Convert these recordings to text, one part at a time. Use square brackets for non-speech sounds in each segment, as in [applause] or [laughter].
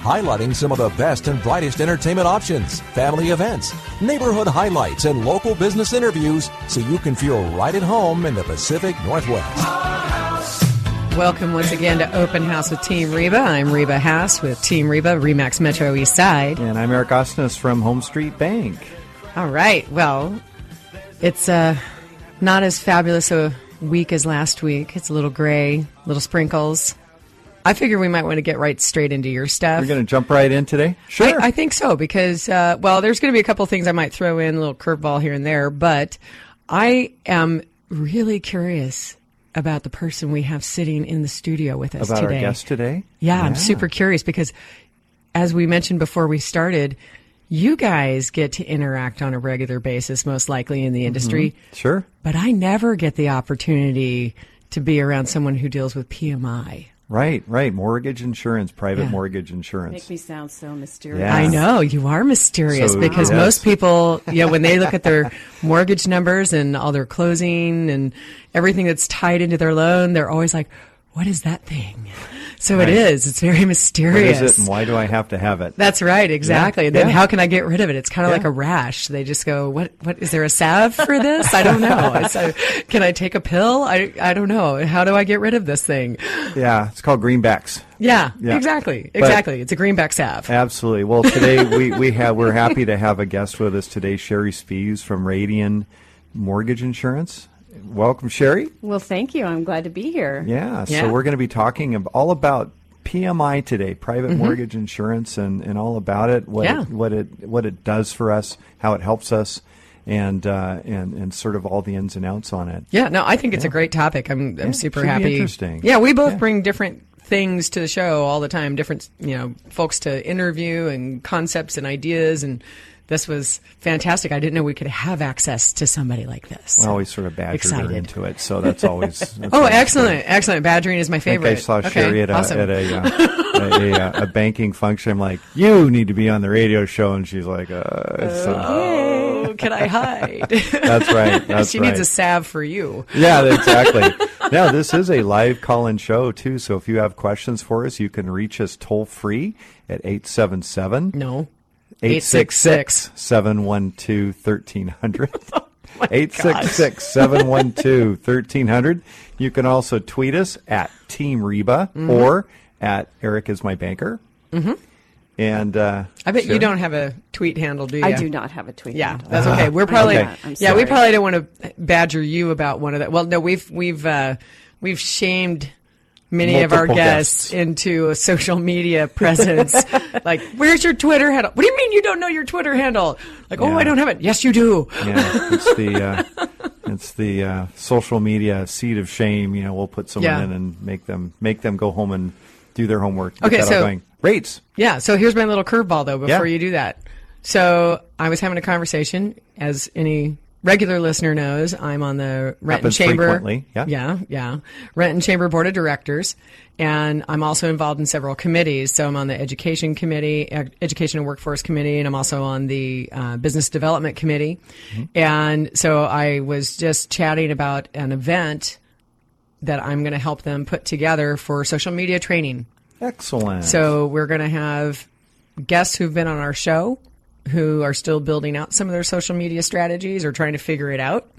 highlighting some of the best and brightest entertainment options, family events, neighborhood highlights, and local business interviews so you can feel right at home in the Pacific Northwest. Welcome once again to Open House with Team Reba. I'm Reba Haas with Team Reba, Remax Metro East Side. And I'm Eric Osnes from Home Street Bank. All right. Well, it's uh, not as fabulous a week as last week. It's a little gray, little sprinkles. I figure we might want to get right straight into your stuff. We're going to jump right in today? Sure. I, I think so because, uh, well, there's going to be a couple things I might throw in, a little curveball here and there, but I am really curious about the person we have sitting in the studio with us about today. our guest today? Yeah, yeah, I'm super curious because, as we mentioned before we started, you guys get to interact on a regular basis, most likely in the industry. Mm-hmm. Sure. But I never get the opportunity to be around someone who deals with PMI. Right, right. Mortgage insurance, private Yeah. mortgage insurance. Make me sound so mysterious. Yeah. I know you are mysterious So, because yes. most people, you know, when they look at their [laughs] mortgage numbers and all their closing and everything that's tied into their loan, they're always like, "What is that thing?" So Right. it is. It's very mysterious. is it and why do I have to have it? That's right, exactly. And then yeah. how can I get rid of it? It's kind of Yeah. like a rash. They just go, "What? What is there a salve for this? I don't know. [laughs] A, uh, can I take a pill? I I don't know. How do I get rid of this thing?" Yeah, it's called greenbacks. Yeah, Yeah. exactly, But- exactly. it's a greenback salve. Absolutely. Well, today [laughs] we, we have we're happy to have a guest with us today, Sherry Spees from Radian Mortgage Insurance. Welcome, Sherry. Well, thank you. I'm glad to be here. Yeah, Yeah. so we're going to be talking all about PMI today, private Mm-hmm. mortgage insurance, and, and all about it, what Yeah. it, what it what it does for us, how it helps us, and uh, and and sort of all the ins and outs on it. Yeah, no, I think it's a great topic. I'm I'm Yeah, super happy. interesting. Yeah, we both Yeah. bring different things to the show all the time, different you know folks to interview and concepts and ideas, and this was fantastic. I didn't know we could have access to somebody like this. Well, We always sort of badgered Excited. her into it, so that's always. [laughs] That's oh, always excellent, excellent. Badgering is my I think favorite. I saw okay, Sherry at a, at a, uh, [laughs] a, a, a banking function. I'm like, you need to be on the radio show, and she's like, uh, uh, oh, can I hide? [laughs] that's right. That's she right. needs a salve for you. Yeah, exactly. now, this is a live call in show, too. So if you have questions for us, you can reach us toll free at 877 No. 866 712 1300. [laughs] Oh 866 712 1300. You can also tweet us at Team Reba Mm-hmm. or at Eric is my banker. Mm-hmm. And uh, I bet Sherry? you don't have a tweet handle, do you? I do not have a tweet. Yeah, handle. that's okay. We're [laughs] probably Okay. Yeah. We probably don't want to badger you about one of that. Well, no, we've we've uh, we've shamed many of our guests, guests. into a social media presence. [laughs] like, where's your Twitter handle? What do you mean you don't know your Twitter handle? Like, oh, I don't have it. Yes, you do. Yeah, it's the uh, it's the uh, social media seed of shame. You know, we'll put someone Yeah. in and make them make them go home and do their homework. Okay, so- going. rates. Yeah. So here's my little curveball though. Before Yeah. you do that, so I was having a conversation, as any regular listener knows, I'm on the Rent Happens and Chamber. frequently, yeah. yeah, yeah, Renton Chamber Board of Directors, and I'm also involved in several committees. So I'm on the Education Committee, Education and Workforce Committee, and I'm also on the uh, Business Development Committee. Mm-hmm. And so I was just chatting about an event that I'm going to help them put together for social media training. Excellent. So we're going to have guests who've been on our show who are still building out some of their social media strategies or trying to figure it out.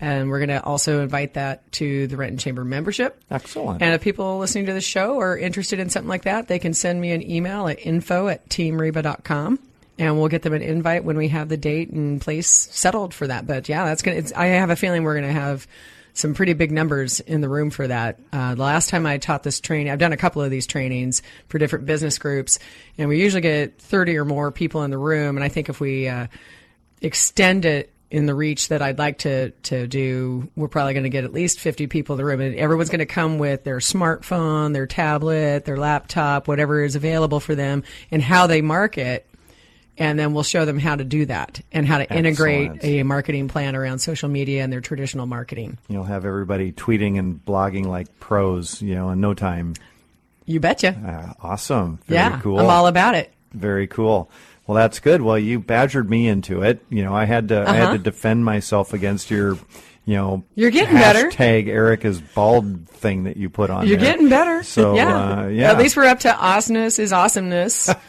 And we're going to also invite that to the Renton Chamber membership. excellent. And if people listening to the show are interested in something like that, they can send me an email at info at teamreba.com and we'll get them an invite when we have the date and place settled for that. But yeah, that's going to, I have a feeling we're going to have some pretty big numbers in the room for that. Uh, the last time I taught this training, I've done a couple of these trainings for different business groups and we usually get 30 or more people in the room. And I think if we, uh, extend it in the reach that I'd like to to do, we're probably going to get at least 50 people in the room, and everyone's going to come with their smartphone, their tablet, their laptop, whatever is available for them, and how they market and then we'll show them how to do that and how to integrate a marketing plan around social media and their traditional marketing. You'll have everybody tweeting and blogging like pros, you know, in no time. You betcha. Uh, awesome. Very yeah, cool. I'm all about it. Very cool. Well, that's good. Well, you badgered me into it. You know, I had to I had Uh-huh. to defend myself against your, you know, You're getting better. Tag Erica's bald thing that you put on. You're there. getting better. So [laughs] yeah. uh, yeah, At least we're up to awesomeness is awesomeness. [laughs]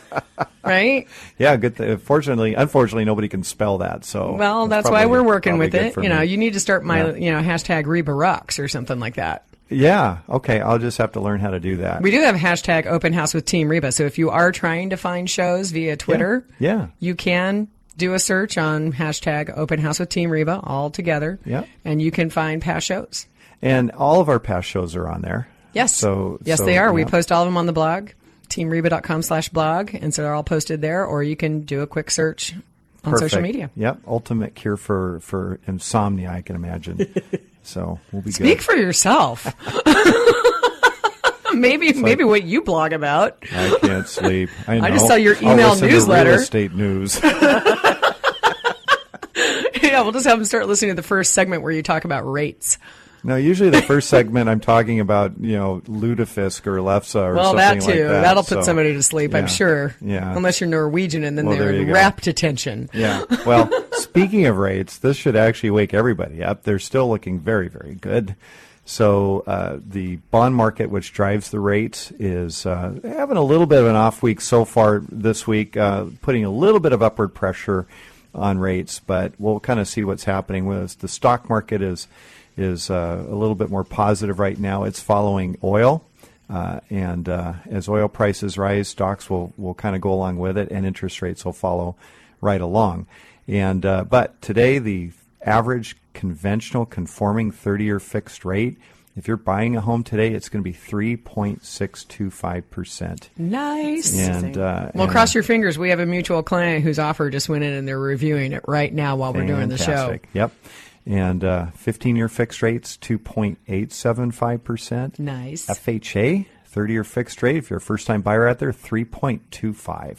[laughs] right? yeah. Good. Th- fortunately, unfortunately, nobody can spell that. So Well, that's why we're working with it. You know, me. you need to start my, Yeah. you know, hashtag Reba Rocks or something like that. Yeah. Okay. I'll just have to learn how to do that. We do have hashtag open house with Team Reba. So if you are trying to find shows via Twitter, Yeah. you can do a search on hashtag open house with Team Reba all together. Yeah. And you can find past shows. And all of our past shows are on there. Yes. So yes, so, they are. We post all of them on the blog, teamreba.com slash blog. And so they're all posted there, or you can do a quick search on social media. Yep. Ultimate cure for for insomnia. I can imagine. [laughs] so we'll be good. Speak good. for yourself. [laughs] maybe maybe what you blog about. I can't sleep. [laughs] I, know. just saw your email newsletter. real estate news. yeah, we'll just have them start listening to the first segment where you talk about rates. No, usually the first segment I'm talking about, you know, lutefisk or lefse or Well, something that too. like that. That'll put So, somebody to sleep, I'm sure. Yeah. Unless you're Norwegian and then Well, they're in rapt attention. Yeah. Well, speaking of rates, this should actually wake everybody up. They're still looking very, very good. So uh, the bond market, which drives the rates, is uh, having a little bit of an off week so far this week, uh, putting a little bit of upward pressure on rates. But we'll kind of see what's happening with us. The stock market is is uh, a little bit more positive right now. It's following oil. Uh, and uh, as oil prices rise, stocks will, will kind of go along with it, and interest rates will follow right along. And uh, but today, the average conventional conforming 30-year fixed rate, if you're buying a home today, it's going to be 3.625 percent. Nice. And uh, well, and cross your fingers. We have a mutual client whose offer just went in and they're reviewing it right now while we're doing the show. fantastic. Yep. And uh, 15-year fixed rates 2.875 percent. Nice. FHA 30-year fixed rate. If you're a first-time buyer out there, 3.25.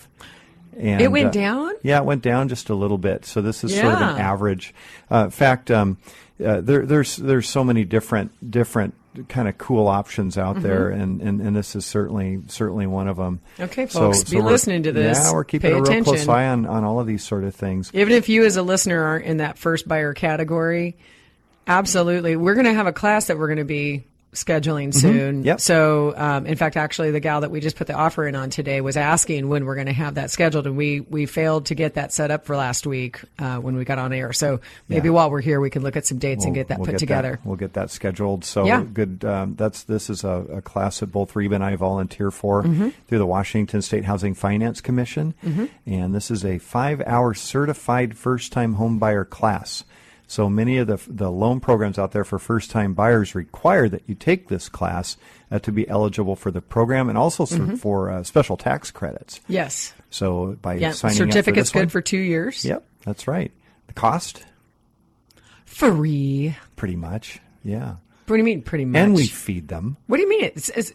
And, It went uh, down? Yeah, it went down just a little bit. So this is sort of an average. Uh, in fact, um, uh, there, there's there's so many different different kind of cool options out Mm-hmm. there, and, and, and this is certainly certainly one of them. Okay, folks, be we're- listening to this. Yeah, we're keeping Pay a real close attention. eye on, on all of these sort of things. Even if you as a listener aren't in that first buyer category, absolutely. We're going to have a class that we're going to be scheduling soon. Mm-hmm. Yep. So, um, in fact, actually, the gal that we just put the offer in on today was asking when we're going to have that scheduled, and we we failed to get that set up for last week uh, when we got on air. So maybe Yeah. while we're here, we can look at some dates and We'll- get that we'll put get together. we'll get that scheduled. So Yeah. good. Um, that's this is a, a class that both Reba and I volunteer for Mm-hmm. through the Washington State Housing Finance Commission, and this is a five-hour certified first-time home buyer class. So many of the the loan programs out there for first-time buyers require that you take this class uh, to be eligible for the program, and also for- for uh, special tax credits. Yes. So by Yeah. signing Certificate's up for good one- for two years. Yep, that's right. The cost, Free. pretty much. Yeah. What do you mean, pretty much? And we feed them. What do you mean? It's, it's,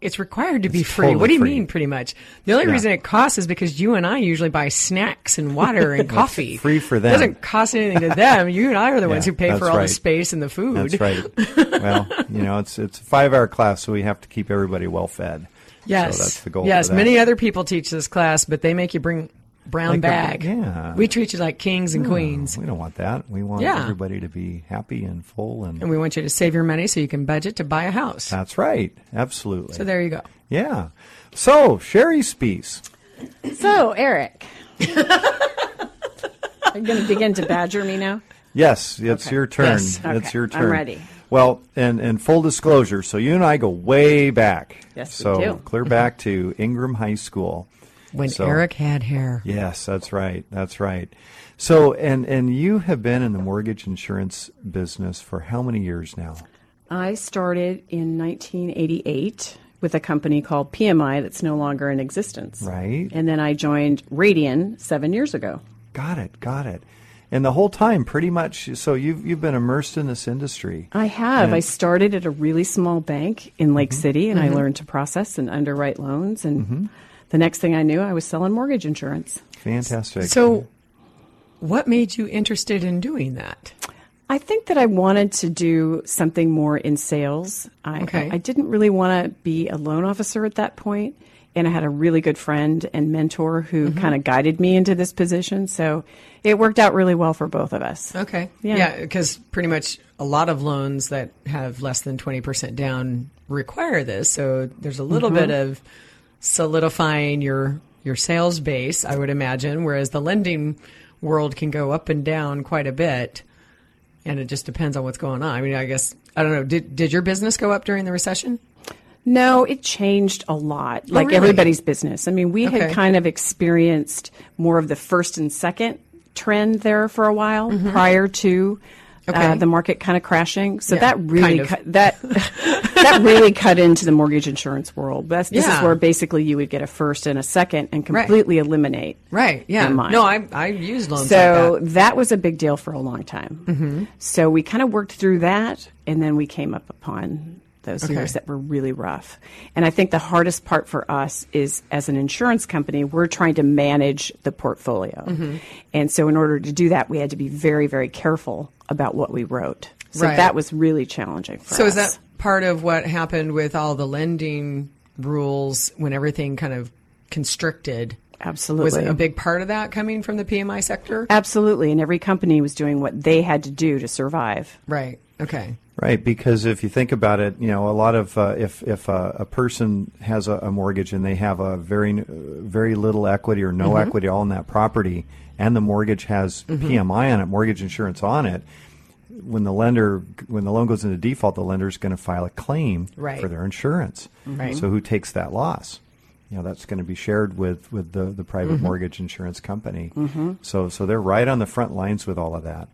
it's required to be It's free. totally what do you free. mean, pretty much? The only Yeah. reason it costs is because you and I usually buy snacks and water and [laughs] coffee. free for It them. doesn't cost anything to them. You and I are the [laughs] ones who pay for all right. the space and the food. That's right. [laughs] well, you know, it's it's a five hour class, so we have to keep everybody well fed. Yes. So that's the goal. Yes. Many other people teach this class, but they make you bring brown Like a- bag. yeah. We treat you like kings and queens. We don't want that. We want Yeah. everybody to be happy and full and, And we want you to save your money so you can budget to buy a house. that's right. Absolutely. So there you go. yeah. So Sherry Spees. So, Eric, [laughs] are you going to begin to badger me now? Yes, it's Okay. your turn. Yes. It's Okay, your I'm turn. ready. Well, and, and full disclosure, so you and I go way back. Yes, we so do. clear back to Ingraham High School. When So- Eric had hair. Yes, that's right. That's right. So, and and you have been in the mortgage insurance business for how many years now? I started in 1988 with a company called PMI that's no longer in existence. Right. And then I joined Radian seven years ago. Got it. Got it. And the whole time, pretty much. So you've you've been immersed in this industry. I have. And- I started at a really small bank in Lake Mm-hmm. City and I learned to process and underwrite loans. And the next thing I knew, I was selling mortgage insurance. Fantastic. So, what made you interested in doing that? I think that I wanted to do something more in sales. I, Okay. I didn't really want to be a loan officer at that point, and I had a really good friend and mentor who Mm-hmm. kind of guided me into this position. So it worked out really well for both of us. Okay. Yeah. Yeah, because pretty much a lot of loans that have less than 20% down require this. So there's a little bit of solidifying your your sales base, I would imagine, whereas the lending world can go up and down quite a bit. And it just depends on what's going on. I mean, I guess I don't know. Did did your business go up during the recession? No, it changed a lot, oh, like Oh, really? everybody's business. I mean, we Okay. had kind of experienced more of the first and second trend there for a while mm-hmm. prior to uh, Mm-hmm. The market kind of crashing. So Yeah, that really kind of. cut, that [laughs] that really cut into the mortgage insurance world. That's, this is where basically you would get a first and a second and completely eliminate. Right. Yeah. No, I I used loans So like that. that. was a big deal for a long time. Mm-hmm. So we kind of worked through that, and then we came up upon those Okay. years that were really rough. And I think the hardest part for us is, as an insurance company, we're trying to manage the portfolio, Mm-hmm. and so in order to do that, we had to be very, very careful about what we wrote. So Right. that was really challenging for So us. is that part of what happened with all the lending rules when everything kind of constricted? absolutely Was a big part of that coming from the PMI sector? Absolutely, and every company was doing what they had to do to survive. Right. Okay. Right, because if you think about it, you know, a lot of uh, if if uh, a person has a, a mortgage and they have a very very little equity or no mm-hmm. equity all in that property, and the mortgage has mm-hmm. PMI on it, mortgage insurance on it, when the lender when the loan goes into default, the lender is going to file a claim Right. for their insurance. Right. So who takes that loss? You know, that's going to be shared with with the the private mortgage insurance company. So so they're right on the front lines with all of that.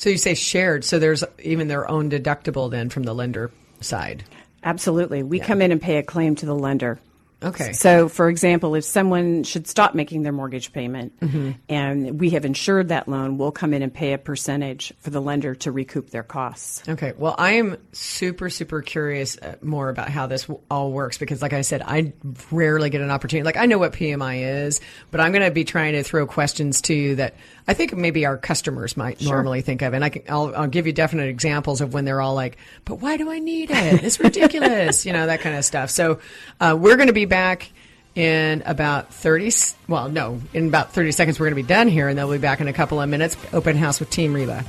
So you say shared. So there's even their own deductible then from the lender side. Absolutely, we come in and pay a claim to the lender. Okay. So, for example, if someone should stop making their mortgage payment Mm-hmm. and we have insured that loan, we'll come in and pay a percentage for the lender to recoup their costs. Okay. Well, I am super, super curious uh, more about how this all works because, like I said, I rarely get an opportunity. Like, I know what PMI is, but I'm going to be trying to throw questions to you that I think maybe our customers might normally think of. And I can, I'll, I'll give you definite examples of when they're all like, but why do I need it? It's ridiculous, [laughs] you know, that kind of stuff. So, uh, we're going to be back in about 30 well no in about 30 seconds we're going to be done here and they'll be back in a couple of minutes. Open house with team reba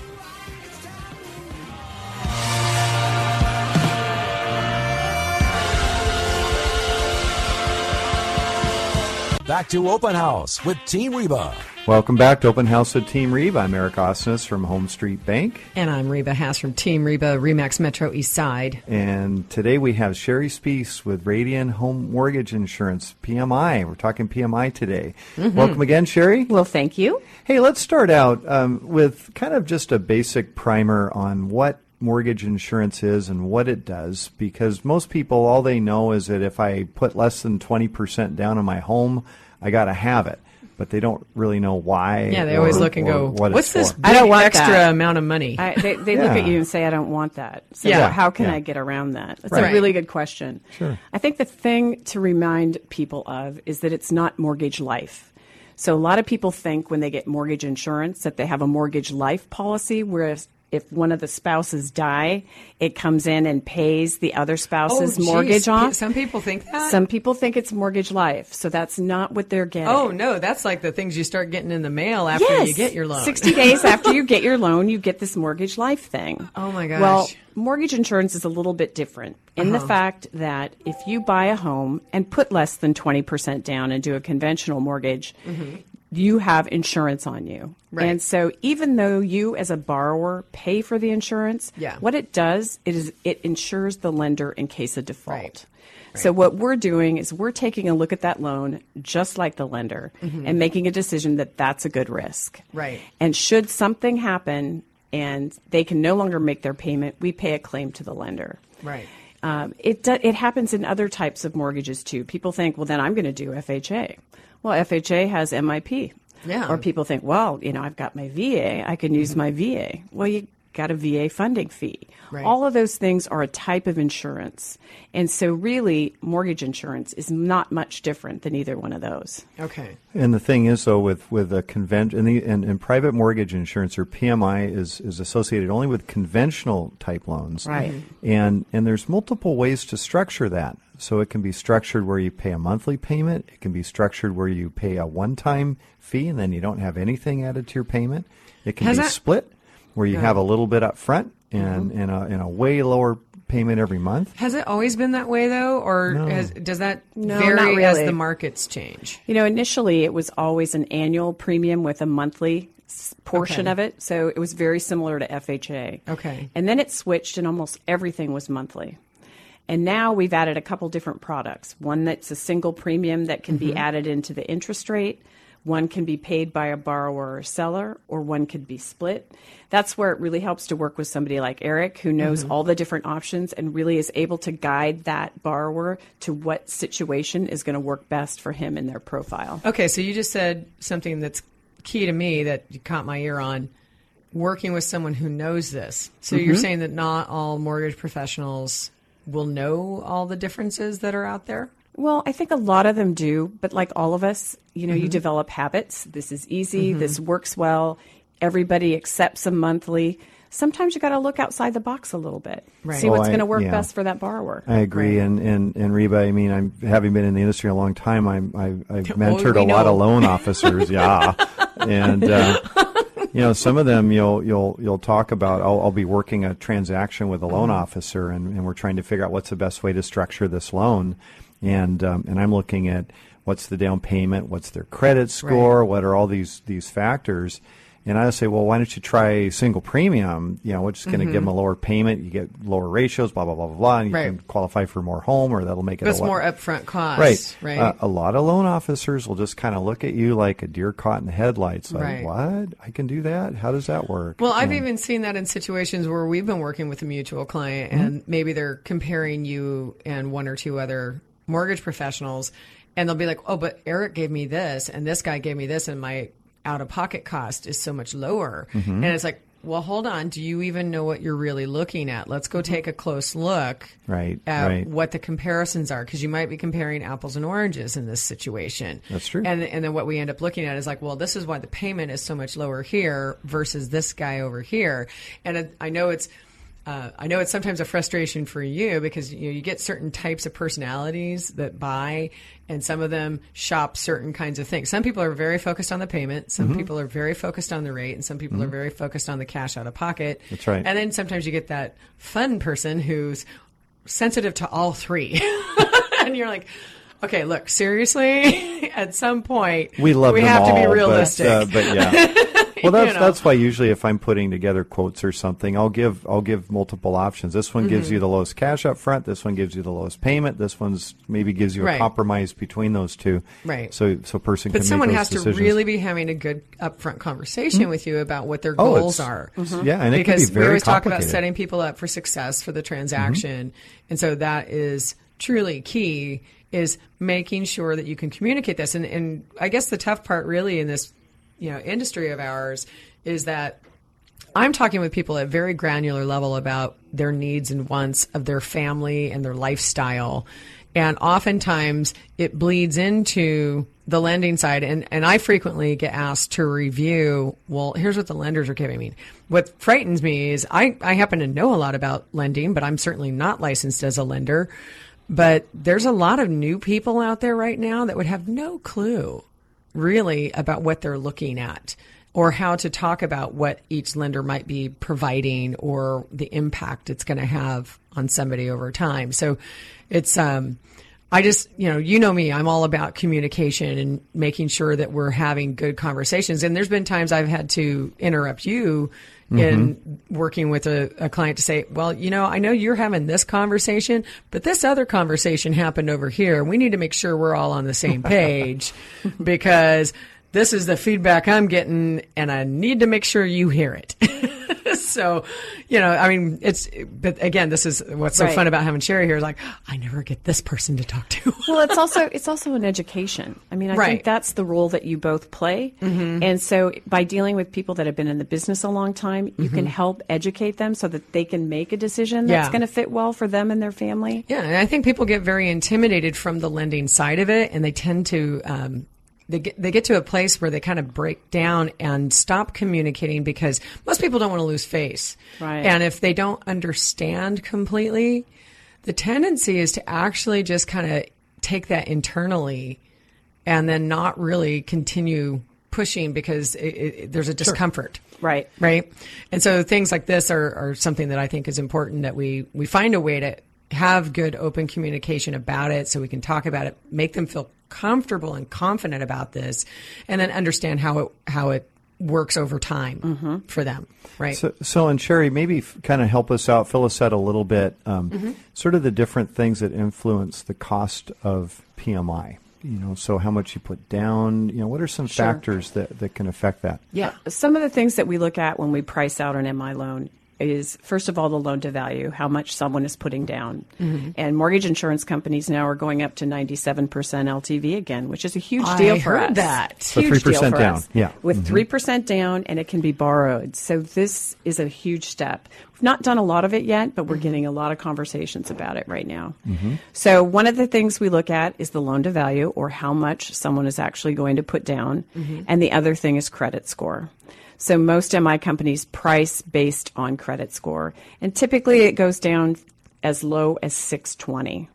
Back to Open House with Team Reba. Welcome back to Open House with Team Reba. I'm Eric Osnes from Home Street Bank. And I'm Reba Haas from Team Reba, Remax Metro East Side. And today we have Sherry Spees with Radian Home Mortgage Insurance, PMI. We're talking PMI today. Welcome again, Sherry. Well, thank you. Hey, let's start out um, with kind of just a basic primer on what mortgage insurance is and what it does, because most people, all they know is that if I put less than 20% down on my home, I got to have it. But they don't really know why. Yeah, they or- always look and go, what "What's this big I don't want extra that. amount of money?" I, they they look at you and say, I don't want that. So Yeah. how can Yeah. I get around that? That's Right. a really good question. Sure. I think the thing to remind people of is that it's not mortgage life. So a lot of people think when they get mortgage insurance that they have a mortgage life policy, whereas if one of the spouses die, it comes in and pays the other spouse's geez. mortgage off. Some people think that. Some people think it's mortgage life, so that's not what they're getting. oh no, that's like the things you start getting in the mail after you get your loan. 60 [laughs] days after you get your loan, you get this mortgage life thing. Oh, my gosh. Well, mortgage insurance is a little bit different in Uh-huh. the fact that if you buy a home and put less than 20% down and do a conventional mortgage, you have insurance on you. Mm-hmm. Right. And so even though you as a borrower pay for the insurance, Yeah. what it does it is it insures the lender in case of default. Right. So what we're doing is we're taking a look at that loan just like the lender and making a decision that that's a good risk. Mm-hmm. Right. And should something happen and they can no longer make their payment, we pay a claim to the lender. Right. Um, it do, it happens in other types of mortgages too. People think, well, then I'm going to do FHA. Well, FHA has MIP. Yeah. Or people think, well, you know, I've got my VA, I can use my VA. Well, you got a VA funding fee. Right. All of those things are a type of insurance. And so, really, mortgage insurance is not much different than either one of those. Okay. And the thing is, though, with with a convent and, the, and, and private mortgage insurance or PMI is is associated only with conventional type loans, Right. Mm-hmm. And and there's multiple ways to structure that. So it can be structured where you pay a monthly payment. It can be structured where you pay a one time fee and then you don't have anything added to your payment. It can Has be that- split where you have a little bit up front and Mm-hmm. and, a, and a way lower payment every month. Has it always been that way though, or No. has, does that No, vary not as the markets change? You know, initially it was always an annual premium with a monthly portion Okay. of it. So it was very similar to FHA. Okay. And then it switched and almost everything was monthly. And now we've added a couple different products. One that's a single premium that can be added into the interest rate. One can be paid by a borrower or seller, or one could be split. That's where it really helps to work with somebody like Eric, who knows mm-hmm. all the different options and really is able to guide that borrower to what situation is going to work best for him in their profile. Okay, so you just said something that's key to me that you caught my ear on. Working with someone who knows this. So you're mm-hmm. saying that not all mortgage professionals will know all the differences that are out there? Well, I think a lot of them do, but like all of us, you know, you develop habits. This is easy, this works well, everybody accepts them monthly. Sometimes you got to look outside the box a little bit. Right. See Oh, what's going to work yeah. best for that borrower. I agree, and, and and Reba, I mean, I'm having been in the industry a long time. I'm, I, I've [laughs] mentored we a lot of loan officers, [laughs] yeah, and uh, you know, some of them you'll you'll you'll talk about. I'll, I'll be working a transaction with a loan Mm-hmm. officer, and, and we're trying to figure out what's the best way to structure this loan, and um, and I'm looking at what's the down payment, what's their credit score, what are all these these factors. And I say, well, why don't you try single premium? You know, which is going to give them a lower payment. You get lower ratios, blah blah blah blah blah, and you Mm-hmm. Right. can qualify for more home, or that'll make it. But it's a lot- more upfront cost. Right. Right. Uh, a lot of loan officers will just kind of look at you like a deer caught in the headlights. Like, Right. what? I can do that? How does that work? Well, I've even seen that in situations where we've been working with a mutual client Mm-hmm. and maybe they're comparing you and one or two other mortgage professionals and they'll be like, "Oh, but Eric gave me this and this guy gave me this and my out-of-pocket cost is so much lower." Mm-hmm. And it's like, "Well, hold on, do you even know what you're really looking at? Let's go take a close look." Right, At right. what the comparisons are because you might be comparing apples and oranges in this situation. That's true. And and then what we end up looking at is like, well, this is why the payment is so much lower here versus this guy over here. And it, I know it's. Uh, I know it's sometimes a frustration for you because you know you get certain types of personalities that buy, and some of them shop certain kinds of things. Some people are very focused on the payment. Some Mm-hmm. people are very focused on the rate, and some people are very focused on the cash out of pocket. That's right. And then sometimes you get that fun person who's sensitive to all three, [laughs] and you're like, okay, look, seriously, [laughs] at some point we love we have to be realistic. But, uh, but yeah. [laughs] Well, that's know. that's why usually if I'm putting together quotes or something, I'll give I'll give multiple options. This one Mm-hmm. gives you the lowest cash up front. This one gives you the lowest payment. This one's maybe gives you a Right. compromise between those two. Right. So so person but someone has those to really be having a good upfront conversation with you about what their Oh, goals are. Yeah, and it can because be very we always talk about. Mm-hmm. setting people up for success for the transaction, and so that is truly key. Is making sure that you can communicate this, and and I guess the tough part really in this you know industry of ours is that I'm talking with people at very granular level about their needs and wants of their family and their lifestyle. And oftentimes it bleeds into the lending side. And, and I frequently get asked to review, well, here's what the lenders are giving me. What frightens me is I, I happen to know a lot about lending, but I'm certainly not licensed as a lender. But there's a lot of new people out there right now that would have no clue really about what they're looking at or how to talk about what each lender might be providing or the impact it's going to have on somebody over time. So it's, um, I just, you know, you know me, I'm all about communication and making sure that we're having good conversations. And there's been times I've had to interrupt you in mm-hmm. working with a, a client to say, well, you know, I know you're having this conversation, but this other conversation happened over here. We need to make sure we're all on the same page [laughs] because this is the feedback I'm getting and I need to make sure you hear it. [laughs] so, you know, I mean, it's, but again, this is what's so Right. fun about having Sherry here is like, I never get this person to talk to. well, it's [laughs] also it's also an education. I mean, I Right. think that's the role that you both play. Mm-hmm. And so, by dealing with people that have been in the business a long time, you can help educate them so that they can make a decision that's Mm-hmm. Yeah. going to fit well for them and their family. Yeah, and I think people get very intimidated from the lending side of it, and they tend to um, they get they get to a place where they kind of break down and stop communicating because most people don't want to lose face, Right. And if they don't understand completely, the tendency is to actually just kind of take that internally, and then not really continue pushing because it, it, there's a discomfort. Right. Right. And so things like this are, are something that I think is important that we, we find a way to have good open communication about it so we can talk about it, make them feel comfortable and confident about this, and then understand how it, how it works over time for them. Right. So, so and Sherry, maybe f- kind of help us out, fill us out a little bit, um, Mm-hmm. sort of the different things that influence the cost of PMI. You know, so how much you put down. You know, what are some factors that, that can affect that? Yeah. Some of the things that we look at when we price out an MI loan is first of all the loan to value, how much someone is putting down. Mm-hmm. And mortgage insurance companies now are going up to 97% LTV again, which is a huge I deal for heard us. that. So Huge deal 3% for down, us. yeah. Mm-hmm. With 3% down and it can be borrowed. So this is a huge step. We've not done a lot of it yet, but we're getting a lot of conversations about it right now. Mm-hmm. So one of the things we look at is the loan to value or how much someone is actually going to put down. And the other thing is credit score. So most MI companies price based on credit score. And typically it goes down as low as 620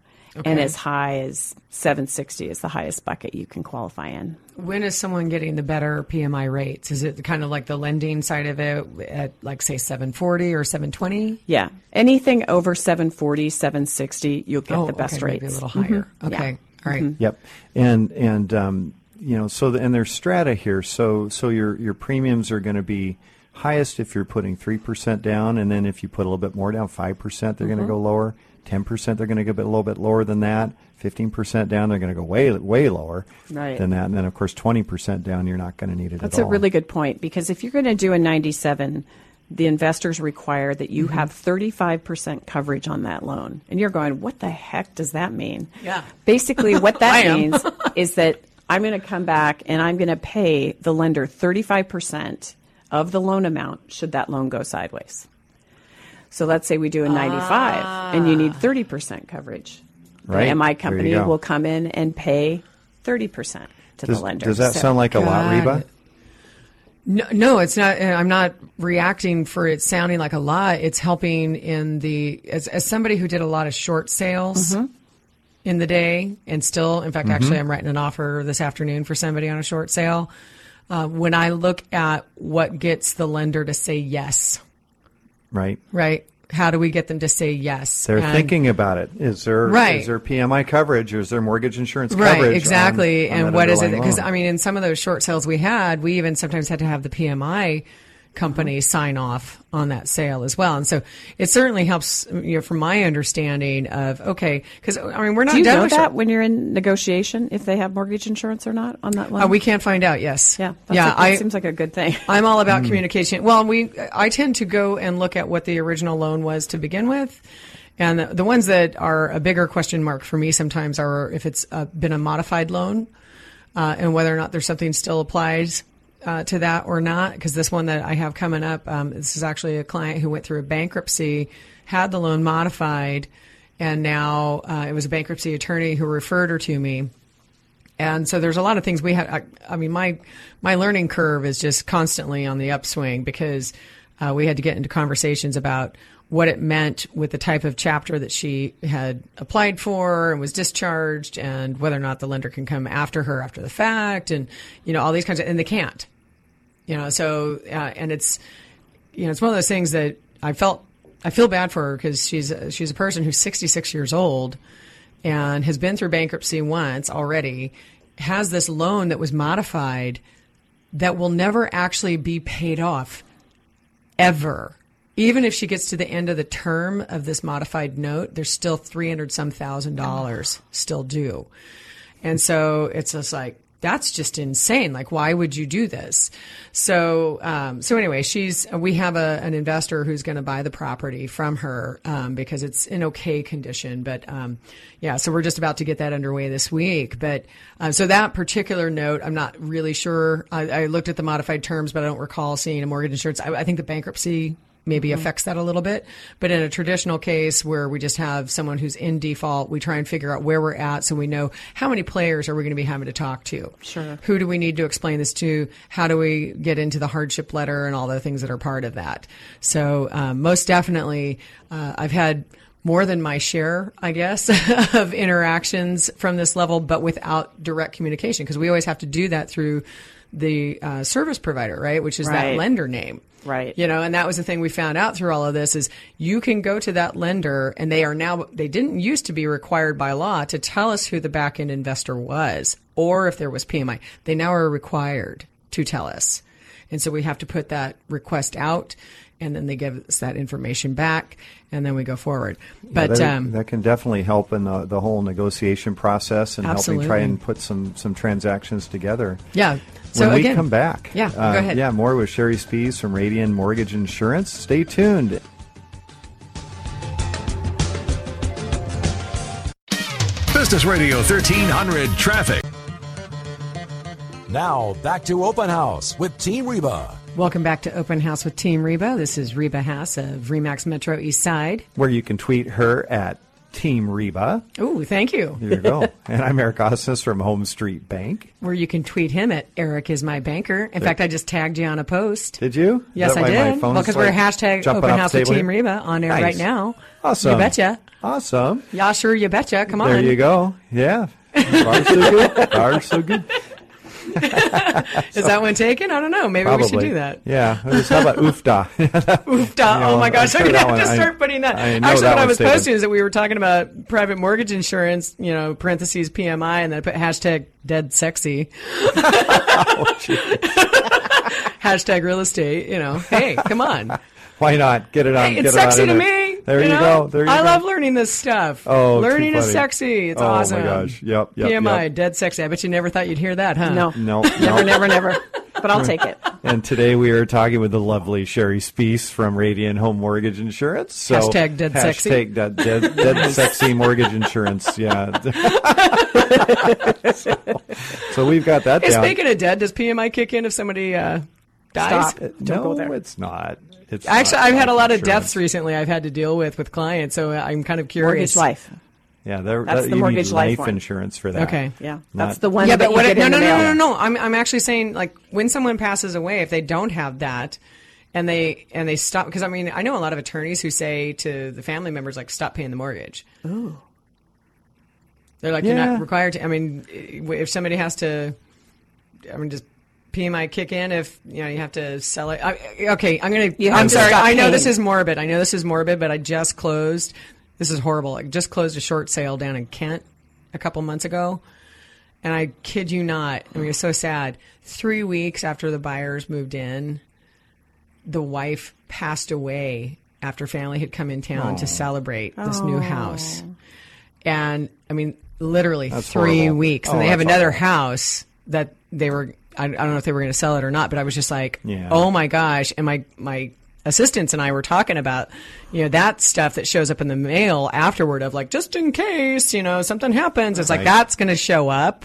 and as high as 760 is the highest bucket you can qualify in. when is someone getting the better PMI rates? Is it kind of like the lending side of it at like say 740 or 720? Yeah. Anything over 740, 760, you'll get the best Oh, okay, rates. Maybe a little higher. Mhm. Okay. Yeah. All right. Yep, and and um, you know, so the, and there's strata here. So so your your premiums are going to be highest if you're putting three percent down, and then if you put a little bit more down, five percent, they're going to mm-hmm. go lower. Ten percent, they're going to go a, little bit lower than that. Fifteen percent down, they're going to go way way lower Right. than that. And then of course twenty percent down, you're not going to need it That's at a all. really good point because if you're going to do a 97, the investors require that you mm-hmm. have 35% coverage on that loan. And you're going, what the heck does that mean? Yeah. Basically, what that [laughs] means is that I'm going to come back and I'm going to pay the lender 35% of the loan amount should that loan go sideways. So let's say we do a 95 and you need 30% coverage. Right. The MI company will come in and pay 30% to Does, the lender. does that So- sound like a lot, Got Reba? No, no, it's not. uh, I'm not reacting for it sounding like a lot. It's helping in the as, as somebody who did a lot of short sales Mm-hmm. In the day, and still, in fact, actually, I'm writing an offer this afternoon for somebody on a short sale. Uh, when I look at what gets the lender to say yes, Right. right? How do we get them to say yes? They're And- thinking about it. Is there Right. is there PMI coverage or is there mortgage insurance Right, coverage? on- exactly. on and what is it? Because? I mean, in some of those short sales we had, we even sometimes had to have the PMI company sign off on that sale as well. And so it certainly helps, you know, from my understanding of okay, because I mean, we're not Do you know that when you're in negotiation if they have mortgage insurance or not on that loan? Uh, we can't find out. Yes. yeah, yeah. that I seems like a good thing. I'm all about [laughs] communication. Well, we I tend to go and look at what the original loan was to begin with. And the, the ones that are a bigger question mark for me sometimes are if it's uh, been a modified loan uh, and whether or not there's something still applies uh, to that or not. Because this one that I have coming up, um, this is actually a client who went through a bankruptcy, had the loan modified, and now uh, it was a bankruptcy attorney who referred her to me. And so there's a lot of things we have. I, I mean, my my learning curve is just constantly on the upswing because uh, we had to get into conversations about what it meant with the type of chapter that she had applied for and was discharged, and whether or not the lender can come after her after the fact, and you know all these kinds of, and they can't. You know, so uh, and it's you know it's one of those things that I felt I feel bad for her because she's she's a person who's 66 years old and has been through bankruptcy once already, has this loan that was modified that will never actually be paid off ever. Even if she gets to the end of the term of this modified note, there's still 300 some thousand dollars still due. And so it's just like, that's just insane. Like, why would you do this? So, um, so anyway, she's, we have a, an investor who's going to buy the property from her, um, because it's in okay condition. But, um, yeah, so we're just about to get that underway this week. But, uh, so that particular note, I'm not really sure. I, I looked at the modified terms, but I don't recall seeing a mortgage insurance. I, I think the bankruptcy maybe Mm-hmm. affects that a little bit. But in a traditional case where we just have someone who's in default, we try and figure out where we're at so we know how many players are we going to be having to talk to. Sure. Who do we need to explain this to? How do we get into the hardship letter and all the things that are part of that? So um, most definitely, uh, I've had more than my share, I guess, [laughs] of interactions from this level, but without direct communication because we always have to do that through the uh, service provider, right? Which is that lender name. Right. You know, and that was the thing we found out through all of this is you can go to that lender and they are now, they didn't used to be required by law to tell us who the back end investor was or if there was PMI. They now are required to tell us. And so we have to put that request out and then they give us that information back and then we go forward. But, that, um, that can definitely help in the, the whole negotiation process and helping try and put some, some transactions together. yeah. So when we come back, Yeah, uh, go ahead. Yeah, more with Sherry Spees from Radian Mortgage Insurance. Stay tuned. Business Radio 1300 Traffic. Now, back to Open House with Team Reba. Welcome back to Open House with Team Reba. This is Reba Haas of Remax Metro East Side. Where you can tweet her at Team Reba. Oh, thank you. There you go. [laughs] and I'm Eric Osnes from Home Street Bank. where you can tweet him at Eric is my banker. In fact, I just tagged you on a post. Did you? Yes, I did. Well, because like we're hashtag Open House with Team here? Reba on air Nice. right now. Awesome. You betcha. Awesome. Yeah, sure, you betcha. Come on. There you go. Yeah. Far so good. [laughs] Far so good. Is that one taken? I don't know. Maybe Probably. we should do that. Yeah. Was- How about oofda? [laughs] Oofda. know, oh my gosh, I'm gonna have one- to start putting that. I know Actually, that what I was taken. posting is that we were talking about private mortgage insurance, you know, parentheses PMI, and then I put hashtag dead sexy. [laughs] Oh, hashtag real estate. You know, hey, come on. Why not? Get it on. Hey, get it's it on sexy in to there. me. There you, know? go. There you I go. love learning this stuff. Oh, too learning is sexy. It's awesome. Oh, my gosh. Yep, yep, PMI, yep. dead sexy. I bet you never thought you'd hear that, huh? No. No. Never, never, never. But I'll take it. [laughs] And today we are talking with the lovely Sherry Spees from Radian Home Mortgage Insurance. So Hashtag dead sexy. Hashtag dead, dead, dead [laughs] sexy mortgage insurance. Yeah. [laughs] so, so we've got that Hey, down. speaking of dead, does PMI kick in if somebody uh, dies? Stop. no, Don't go there. it's not. It's Actually, I've had a lot of insurance. deaths recently. I've had to deal with with clients, so I'm kind of curious. Mortgage life. Yeah, there, That's that, the you mortgage need life life one. insurance for that. Okay. Yeah. Not- That's the one Yeah, that but you what? get no, in no, no, no, no, no. I'm I'm actually saying like when someone passes away, if they don't have that, and they and they stop because I mean I know a lot of attorneys who say to the family members like stop paying the mortgage. Ooh. They're like you're not required to. I mean, if somebody has to, I mean, just PMI kick in if you know you have to sell it. I, okay, I'm gonna. You I'm sorry. I know this is morbid. I know this is morbid, but I just closed. This is horrible. I just closed a short sale down in Kent a couple months ago. And I kid you not, I mean, it's so sad. Three weeks after the buyers moved in, the wife passed away after family had come in town to celebrate this new house. And I mean, literally That's three horrible. weeks. And Oh, they have another awful. house that they were, I, I don't know if they were going to sell it or not, but I was just like, Yeah. oh my gosh. And my, my, assistants and I were talking about, you know, that stuff that shows up in the mail afterward of like, just in case, you know, something happens. It's like, that's going to show up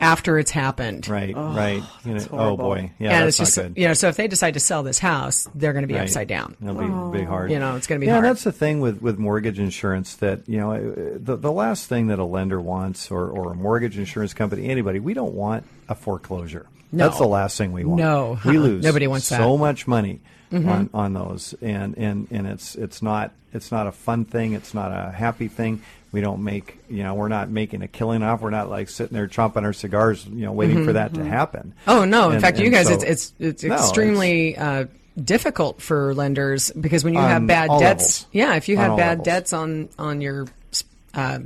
after it's happened. Right, right. You know, oh boy, yeah, and that's it's just, not good. you know, so if they decide to sell this house, they're going to be Right. upside down. It'll be big hard. You know, it's gonna be yeah, hard. that's the thing with, with mortgage insurance that you know uh, the the last thing that a lender wants or, or a mortgage insurance company anybody we don't want a foreclosure. No. That's the last thing we want. No, we lose [laughs] Nobody wants so that. Mm-hmm. much money on, on those, and, and and it's it's not it's not a fun thing. It's not a happy thing. We don't make you know we're not making a killing off. We're not like sitting there chomping our cigars, you know, waiting for that to happen. Oh no! In And- fact, you guys, so- it's it's it's No, extremely uh, difficult for lenders because when you have bad debts, levels. yeah, if you have bad levels. debts on on your uh,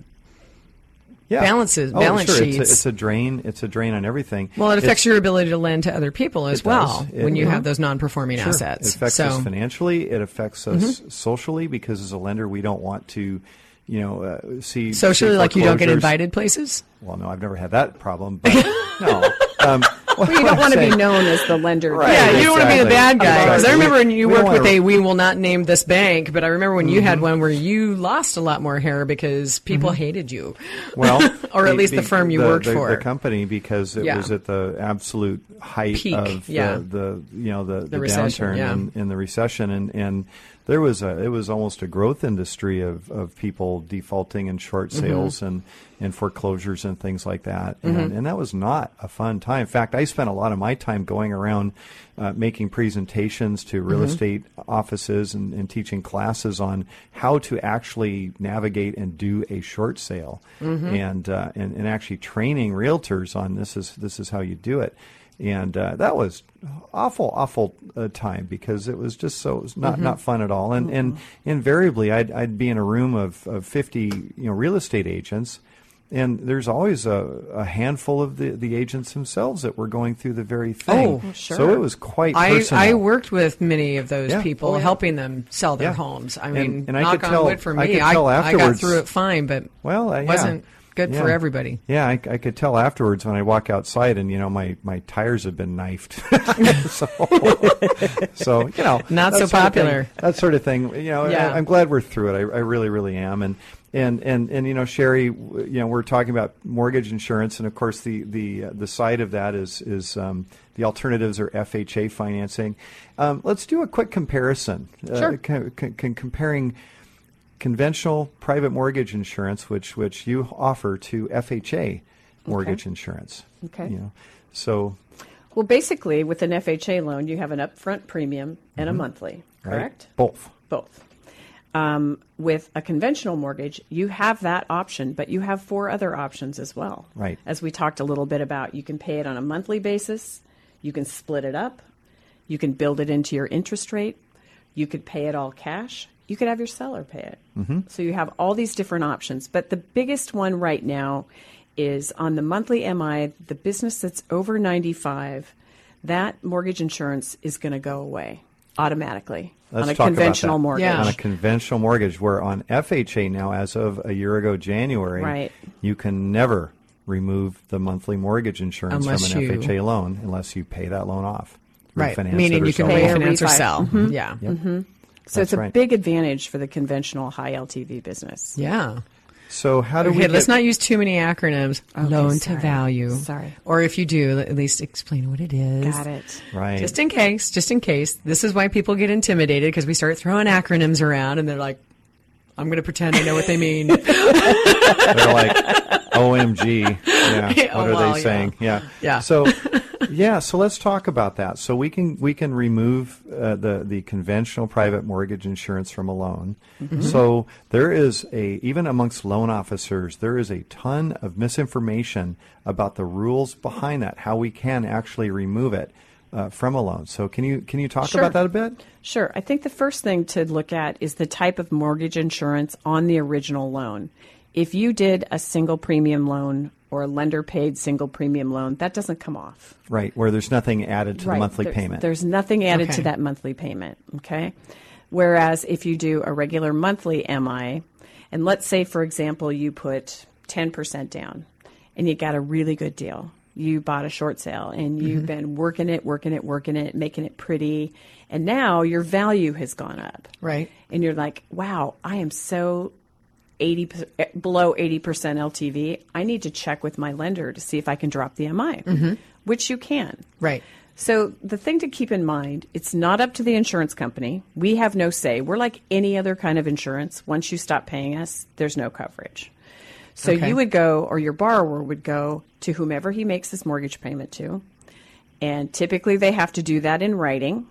yeah. balances- oh, balance sure. It's a, sheets. it's a drain. It's a drain on everything. well, it It's- affects your ability to lend to other people as well. It- when you Mhm. have those non-performing Sure. assets. It affects so us financially. It affects us Mm-hmm. socially because as a lender, we don't want to you know, uh, see Socially, see like you don't get invited places. Well, no, I've never had that problem, [laughs] but no. Um, [laughs] Well, you don't want to be known as the lender. Right. Yeah, you don't want to be the bad exactly. guy. 'Cause I remember when you We worked with wanna- a "We will not name this bank," but I remember when you had one where you lost a lot more hair because people hated you. Well, [laughs] Or at least the firm you worked the, for. the company, because it Yeah. was at the absolute height Peak, of yeah. the, the you know the, the, recession, downturn yeah. and, and the recession, and, and there was a it was almost a growth industry of, of people defaulting and short Mm-hmm. sales and, and foreclosures and things like that, and, and that was not a fun time. In fact, I spent a lot of my time going around uh, making presentations to real Mm-hmm. estate offices and, and teaching classes on how to actually navigate and do a short sale, Mm-hmm. and, uh, and and actually training realtors on this is this is how you do it. And uh, that was awful, awful uh, time because it was just so it was not, not fun at all. And and invariably, I'd, I'd be in a room of, of fifty you know real estate agents, and there's always a, a handful of the, the agents themselves that were going through the very thing. Oh, sure. So it was quite I, personal. I worked with many of those Yeah. people, Oh, yeah. helping them sell their Yeah. homes. I And- mean, and I knock could on tell- wood for I me. could tell I, got through it fine, but Well, uh, yeah. wasn't good for everybody. Yeah, I, I could tell afterwards when I walk outside, and you know my, my tires have been knifed. [laughs] so, so you know, Not so sort of popular. thing- that sort of thing. You know, Yeah. I, am glad we're through it. I, I really, really am. And and and and you know, Sherry, you know, we're talking about mortgage insurance, and of course, the the uh, the side of that is is um, the alternatives are FHA financing. Um, let's do a quick comparison. Sure. Uh, co- co- comparing conventional private mortgage insurance, which which you offer to FHA mortgage insurance. Okay. You know, so Well, basically, with an FHA loan, you have an upfront premium and a monthly, right? correct? both. Both. Um, with a conventional mortgage, you have that option, but you have four other options as well. Right. As we talked a little bit about, you can pay it on a monthly basis, you can split it up, you can build it into your interest rate, you could pay it all cash, you could have your seller pay it. Mm-hmm. So you have all these different options. But the biggest one right now is on the monthly MI, the business that's over 95, that mortgage insurance is going to go away automatically Let's on a talk about conventional that. mortgage. Yeah. On a conventional mortgage, where on FHA now, as of a year ago, January, Right. you can never remove the monthly mortgage insurance Unless from an you- FHA loan unless you pay that loan off. Right. Meaning you can sell it Pay a off. refinance or refi. sell. Mhm. Yeah. So That's it's a right. big advantage for the conventional high LTV business. Yeah. So how do we? Okay, get, let's not use too many acronyms. Loan sorry. to value. Sorry. Or if you do, at least explain what it is. Got it. Right. Just in case, just in case. This is why people get intimidated because we start throwing acronyms around and they're like, I'm going to pretend I know what they mean. [laughs] They're like, OMG. [laughs] Yeah. What Oh, are well, they yeah. saying? Yeah. Yeah. So, yeah. So let's talk about that. So we can we can remove uh, the the conventional private mortgage insurance from a loan. Mm-hmm. So there is a even amongst loan officers there is a ton of misinformation about the rules behind that, how we can actually remove it. Uh, from a loan. So can you can you talk Sure. about that a bit? Sure. I think the first thing to look at is the type of mortgage insurance on the original loan. If you did a single premium loan or a lender paid single premium loan, that doesn't come off. Right, where there's nothing added to the monthly There's- payment. There's nothing added Okay. to that monthly payment. Okay. Whereas if you do a regular monthly MI, and let's say, for example, you put 10% down and you got a really good deal. You bought a short sale and you've Mm-hmm. been working it, working it, working it, making it pretty. And now your value has gone up. Right. And you're like, wow, I am so 80 per- eh, below 80% LTV. I need to check with my lender to see if I can drop the MI, which you can. right. So the thing to keep in mind, it's not up to the insurance company. We have no say. We're like any other kind of insurance. Once you stop paying us, there's no coverage. So Okay. you would go, or your borrower would go to whomever he makes this mortgage payment to, and typically they have to do that in writing,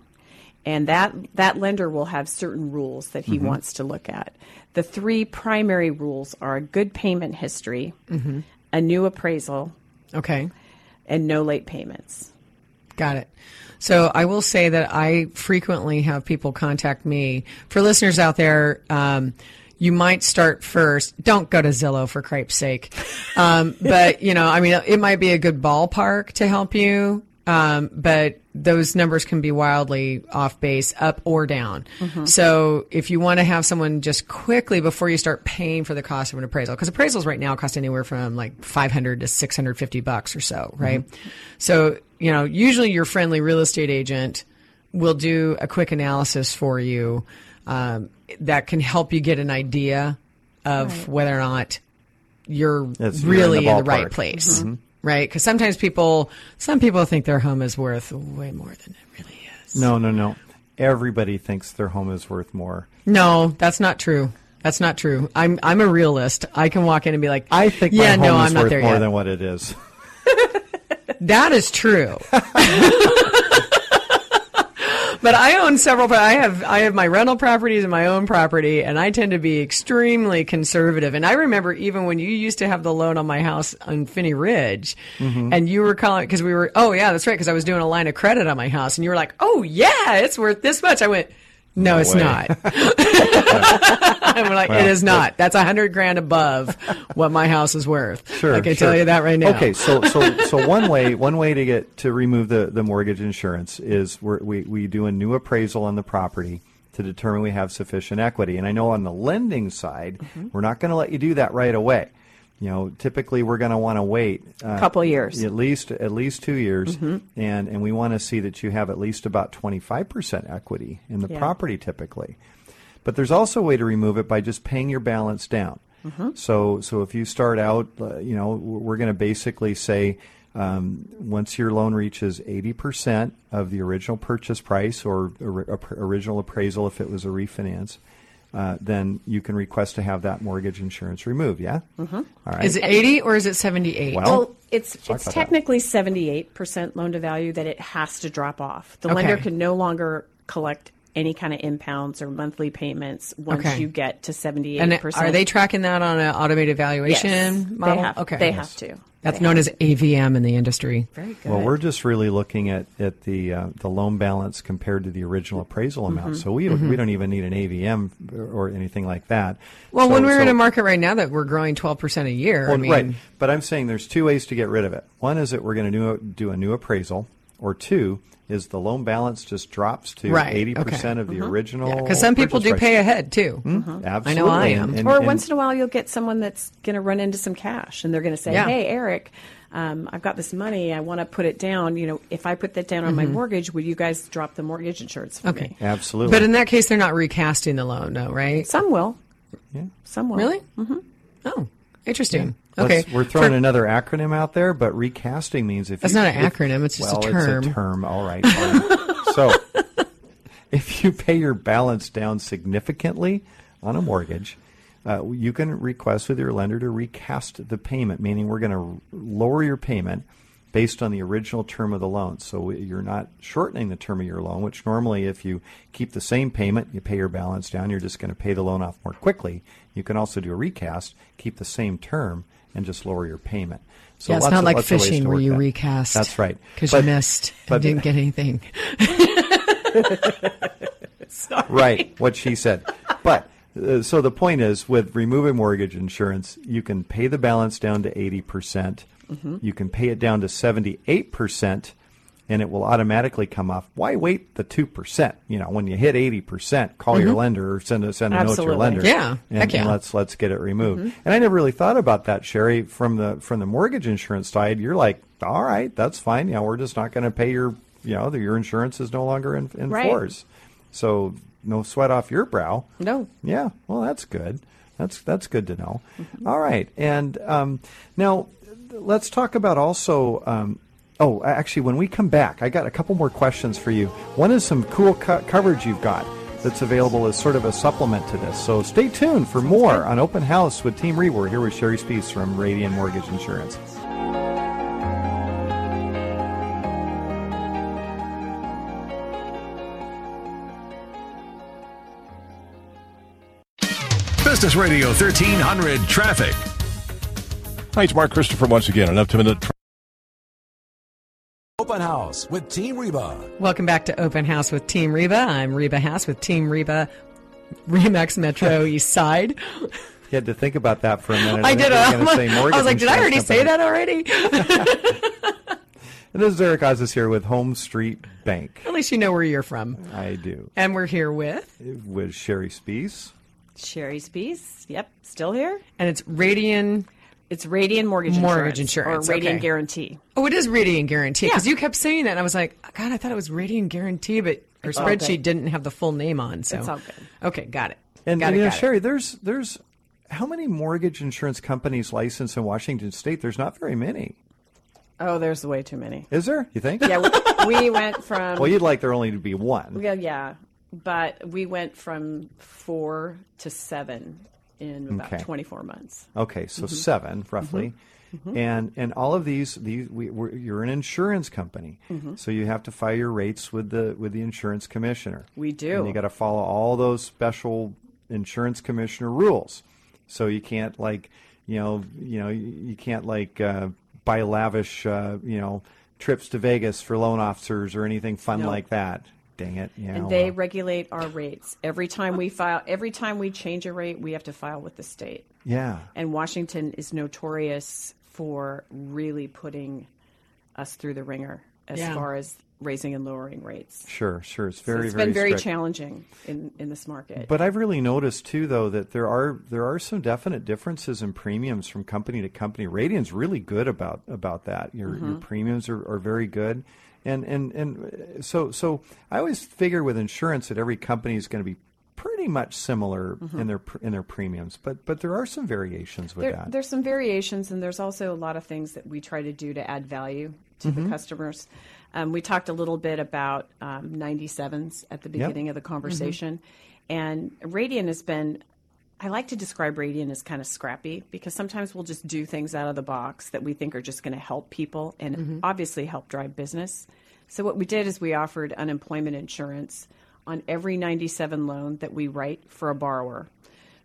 and that that lender will have certain rules that he wants to look at. The three primary rules are a good payment history, a new appraisal, Okay. and no late payments. Got it. So I will say that I frequently have people contact me. For listeners out there, um, you might start first. Don't go to Zillow for cripe's sake. Um, but you know, I mean, it might be a good ballpark to help you Um, but those numbers can be wildly off base, up or down. So if you want to have someone just quickly before you start paying for the cost of an appraisal, because appraisals right now cost anywhere from like 500 to 650 bucks or so, right? So, you know, usually your friendly real estate agent will do a quick analysis for you um, that can help you get an idea of whether or not you're It's- you're in really the in the right ballpark. place, right? Because sometimes people, some people think their home is worth way more than it really is. No, no, no. Everybody thinks their home is worth more. No, that's not true. That's not true. I'm I'm a realist. I can walk in and be like, I think yeah, home no, is I'm not worth there more yet. than what it is. [laughs] [laughs] That is true. [laughs] but I own several. I have I have my rental properties and my own property, and I tend to be extremely conservative. And I remember even when you used to have the loan on my house on Phinney Ridge, Mm-hmm. and you were calling because we were. Oh yeah, that's right. Because I was doing a line of credit on my house, and you were like, "Oh yeah, it's worth this much." I went. No, it's way. not. [laughs] I'm like, it is not. That's a hundred grand above what my house is worth. Sure, I can sure. tell you that right now. Okay, so so [laughs] so one way one way to get to remove the, the mortgage insurance is we're, we we do a new appraisal on the property to determine we have sufficient equity. And I know on the lending side, Mm-hmm. we're not going to let you do that right away. You know, typically we're going to want to wait uh, Couple years. at least at least two years, Mm-hmm. and and we want to see that you have at least about twenty five percent equity in the Yeah. property typically. But there's also a way to remove it by just paying your balance down. So so if you start out, uh, you know, we're going to basically say. Um, once your loan reaches 80% of the original purchase price or or- or- original appraisal if it was a refinance, uh, then you can request to have that mortgage insurance removed. Yeah? Mm-hmm. right. Is it 80 or is it 78? Well, Well, it's it's technically seventy eight percent loan to value that it has to drop off. The lender can no longer collect any kind of impounds or monthly payments once Okay. you get to seventy and eight percent. are they tracking that on an automated valuation Yes, model? They have, okay. They have to. That's known as AVM in the industry. Very good. Well, we're just really looking at, at the uh, the loan balance compared to the original appraisal Mm-hmm. amount. So we we don't even need an AVM or anything like that. Well, So- when we're in a market right now that we're growing 12% a year, I mean, right, but I'm saying there's two ways to get rid of it. One is that we're going to do, do a new appraisal, or two is the loan balance just drops to Right, 80% okay. of the original. because some people do price. pay ahead too. Absolutely. I know I am. And- and- or and- once in a while, you'll get someone that's going to run into some cash, and they're going to say, Yeah. "Hey, Eric, um, I've got this money. I want to put it down. You know, if I put that down on my mortgage, would you guys drop the mortgage insurance for Mm-hmm. Okay. me?" Absolutely. But in that case, they're not recasting the loan, though, right? Some will. Yeah. Some will. Really? Mm-hmm. Oh, interesting. Let's- Okay. we're throwing For- another acronym out there, but recasting means if That's you, not an if- acronym, it's just a well, term. It's a term. All right. [laughs] so, if you pay your balance down significantly on a mortgage, uh, you can request with your lender to recast the payment, meaning we're going to lower your payment based on the original term of the loan. So you're not shortening the term of your loan, which normally, if you keep the same payment, you pay your balance down, you're just going to pay the loan off more quickly. You can also do a recast, keep the same term, and just lower your payment. So yeah, it's not of- like fishing where you that. recast. That's right. Because you missed but- and didn't get anything. [laughs] right what she said but uh, so the point is with removing mortgage insurance you can pay the balance down to 80% Mm-hmm. you can pay it down to 78% and it will automatically come off why wait the 2% you know when you hit 80% call your lender or send a, send a note to your lender Mm-hmm. Yeah, and, yeah. and let's let's get it removed and i never really thought about that sherry from the from the mortgage insurance side you're like all right that's fine you know we're just not going to pay your you know the, your insurance is no longer in, in Right. force so no sweat off your brow. No. Yeah. Well, that's good. That's that's good to know. All right. And um, now let's talk about also. Um, oh, actually, when we come back, I got a couple more questions for you. One is some cool co- coverage you've got that's available as sort of a supplement to this. So stay tuned for more on Open House with Team Reba. We're here with Sherry Spees from Radian Mortgage Insurance. Business Radio 1300 Traffic. Hi, it's Mark Christopher once again. An up to minute. Open House with Team Reba. Welcome back to Open House with Team Reba. I'm Reba House with Team Reba, Remax Metro [laughs] East Side. You had to think about that for a minute. I think did. you were uh, [laughs] I was like, did I already insurance say that already? [laughs] And this is Eric Osnes here with Home Street Bank. At least you know where you're from. I do. And we're here with, With Sherry Spees. Sherry Spees. Yep, still here. and it's Radian. It's Radian Mortgage Mortgage Insurance, Insurance, or Radian okay. Guarantee. Oh, it is Radian Guarantee because Yeah. you kept saying that, and I was like, God, I thought it was Radian Guarantee, but our all spreadsheet didn't have the full name on. So It's all good. Okay, got it. And, got and, it, you know, got it. Sherry, there's there's how many mortgage insurance companies licensed in Washington State? There's not very many. Oh, there's way too many. Is there? You think? Yeah, we, we went from [laughs] Well, you'd like there only to be one. yeah, yeah, but we went from four to seven in about Okay. 24 months. Okay, so seven roughly, Mm-hmm. and and all of these these we, we're, you're an insurance company, Mm-hmm. so you have to file your rates with the with the insurance commissioner. We do. And you got to follow all those special insurance commissioner rules. So you can't like you know you know you, you can't like uh, buy lavish uh, you know trips to Vegas for loan officers or anything fun No. like that. Dang it! Yeah, And they well. regulate our rates. Every time we file, every time we change a rate, we have to file with the state. yeah. And Washington is notorious for really putting us through the ringer as Yeah. far as raising and lowering rates. Sure, sure. It's So very, it's very been very strict. challenging in, in this market. But I've really noticed too, though, that there are there are some definite differences in premiums from company to company. Radian's really good about about that. Your Mm-hmm. your premiums are, are very good, and and and uh, so so I always figure with insurance that every company is going to be pretty much similar in their in their premiums. But but there are some variations with there, that. there's some variations, and there's also a lot of things that we try to do to add value to Mm-hmm. the customers. Um, we talked a little bit about um, 97s at the beginning of the conversation, and Radian has been. I like to describe Radian as kind of scrappy because sometimes we'll just do things out of the box that we think are just going to help people and obviously help drive business. So what we did is we offered unemployment insurance on every 97 loan that we write for a borrower.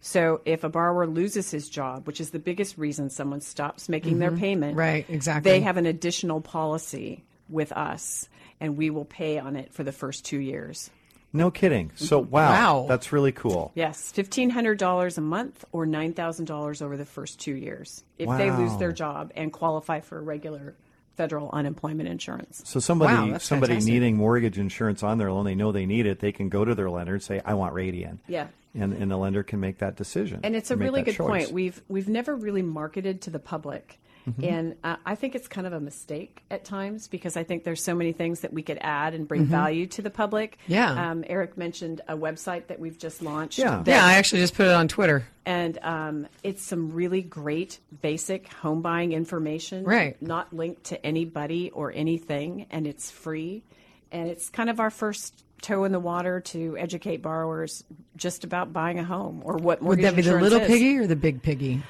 So if a borrower loses his job, which is the biggest reason someone stops making their payment, Right, exactly. They have an additional policy with us, and we will pay on it for the first two years. no kidding. So Mm-hmm. wow, Wow. that's really cool. Yes, fifteen hundred dollars a month or nine thousand dollars over the first two years if they lose their job and qualify for a regular federal unemployment insurance. So somebody Wow, somebody fantastic. needing mortgage insurance on their loan, they know they need it. They can go to their lender and say, "I want Radian." Yeah. and and the lender can make that decision. And it's a really good choice. point. We've we've never really marketed to the public, Mm-hmm. and uh, I think it's kind of a mistake at times because I think there's so many things that we could add and bring value to the public. Mm-hmm. Yeah. Um, Eric mentioned a website that we've just launched. Yeah. that- Yeah, I actually just put it on Twitter. and um, it's some really great basic home buying information. Right. Not linked to anybody or anything, and it's free. And it's kind of our first toe in the water to educate borrowers just about buying a home or what Would that be the little is. piggy or the big piggy?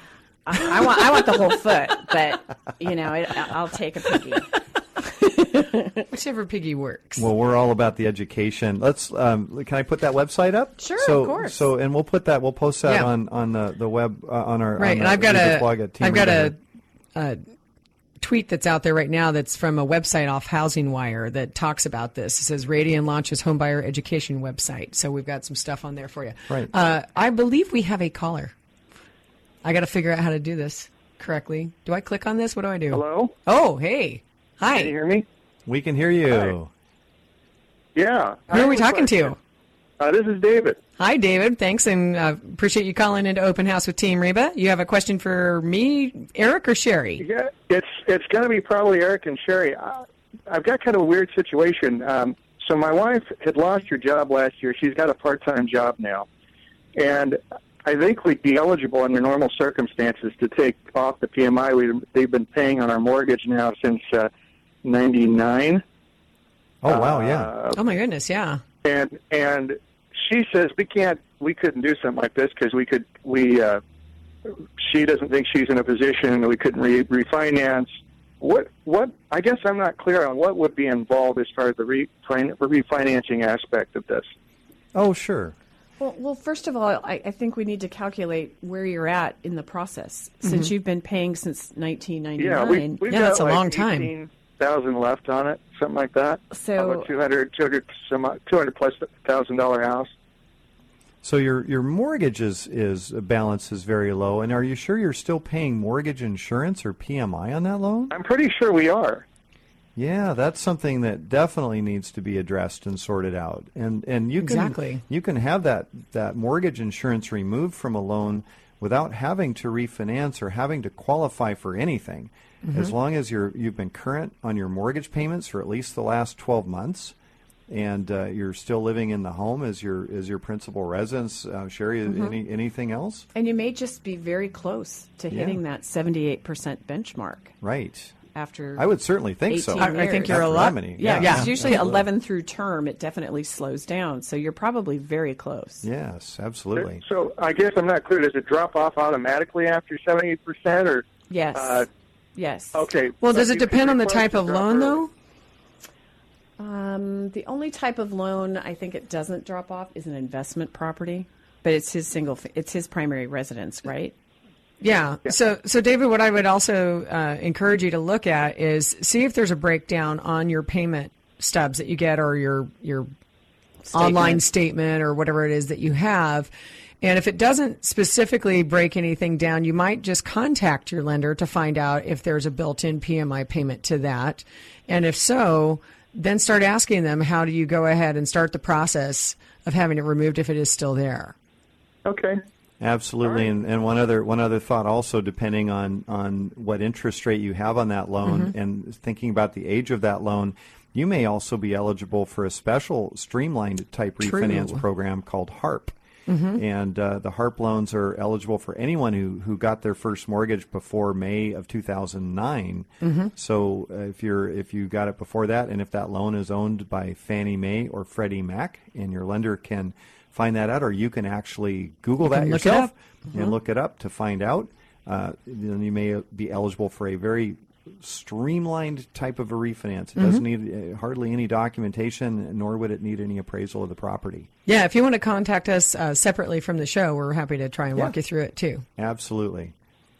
I, I want I want the whole foot, but you know it, I'll take a piggy. [laughs] Whichever piggy works. Well, we're all about the education. Let's. Um, can I put that website up? Sure, so, of course. So, and we'll put that. We'll post that Yeah. on on the, the web uh, on our right, on and I've got Reader's a blog at Team have got a, a tweet that's out there right now that's from a website off Housing Wire that talks about this. It says Radian launches homebuyer education website. So we've got some stuff on there for you. Right. Uh, I believe we have a caller. I got to figure out how to do this correctly. Do I click on this? What do I do? Hello? Oh, hey. Hi. Can you hear me? We can hear you. Yeah. Who are we talking to? Uh, this is David. Hi, David. Thanks, and uh, appreciate you calling into Open House with Team Reba. You have a question for me, Eric, or Sherry? Yeah, it's it's going to be probably Eric and Sherry. I, I've got kind of a weird situation. Um, so my wife had lost her job last year. She's got a part-time job now, and I think we'd be eligible under normal circumstances to take off the PMI. We they've been paying on our mortgage now since uh, '99. Oh wow, Uh, yeah. Oh my goodness, yeah. and and she says we can't we couldn't do something like this because we could we uh she doesn't think she's in a position we couldn't re- refinance what what i guess i'm not clear on what would be involved as far as the refin- refinancing aspect of this Oh sure. Well, well, first of all, I, I think we need to calculate where you're at in the process mm-hmm. since you've been paying since 1999. yeah we, we've Yeah, that's a like long time. 18000 left on it something like that So- About 200 200 some 200 plus thousand dollar house So your your mortgage is is balance is very low, and are you sure you're still paying mortgage insurance or PMI on that loan? i'm pretty sure we are Yeah, that's something that definitely needs to be addressed and sorted out. And and you can Exactly. you can have that that mortgage insurance removed from a loan without having to refinance or having to qualify for anything. As long as you're you've been current on your mortgage payments for at least the last 12 months and uh, you're still living in the home as your as your principal residence, uh, Sherry, any anything else? And you may just be very close to Yeah. hitting that 78% benchmark Right. After. I would certainly think so. I- I think you're a lot- that many. Yeah, Yeah. because usually absolutely. 11 through term, it definitely slows down. So you're probably very close. Yes, absolutely. So I guess I'm not clear. Does it drop off automatically after 78%, or Yes. Uh, yes. okay? Well, does it depend on the type of loan, early? though? Um, the only type of loan I think it doesn't drop off is an investment property, but it's his single. It's his primary residence, right? Yeah. So, so David, what I would also uh, encourage you to look at is see if there's a breakdown on your payment stubs that you get or your your online statement or whatever it is that you have. And if it doesn't specifically break anything down, you might just contact your lender to find out if there's a built-in PMI payment to that. And if so, then start asking them how do you go ahead and start the process of having it removed if it is still there. Okay. Absolutely, and, and one other one other thought also, depending on on what interest rate you have on that loan, and thinking about the age of that loan, you may also be eligible for a special streamlined type True. refinance program called HARP. And uh, the HARP loans are eligible for anyone who, who got their first mortgage before May of 2009. So uh, if you're if you got it before that, and if that loan is owned by Fannie Mae or Freddie Mac, and your lender can find that out, or you can actually Google that can look it yourself and look it up to find out. Uh, then you may be eligible for a very streamlined type of a refinance. It doesn't need uh, hardly any documentation, nor would it need any appraisal of the property. Yeah, if you want to contact us uh, separately from the show, we're happy to try and walk you through it too. Absolutely.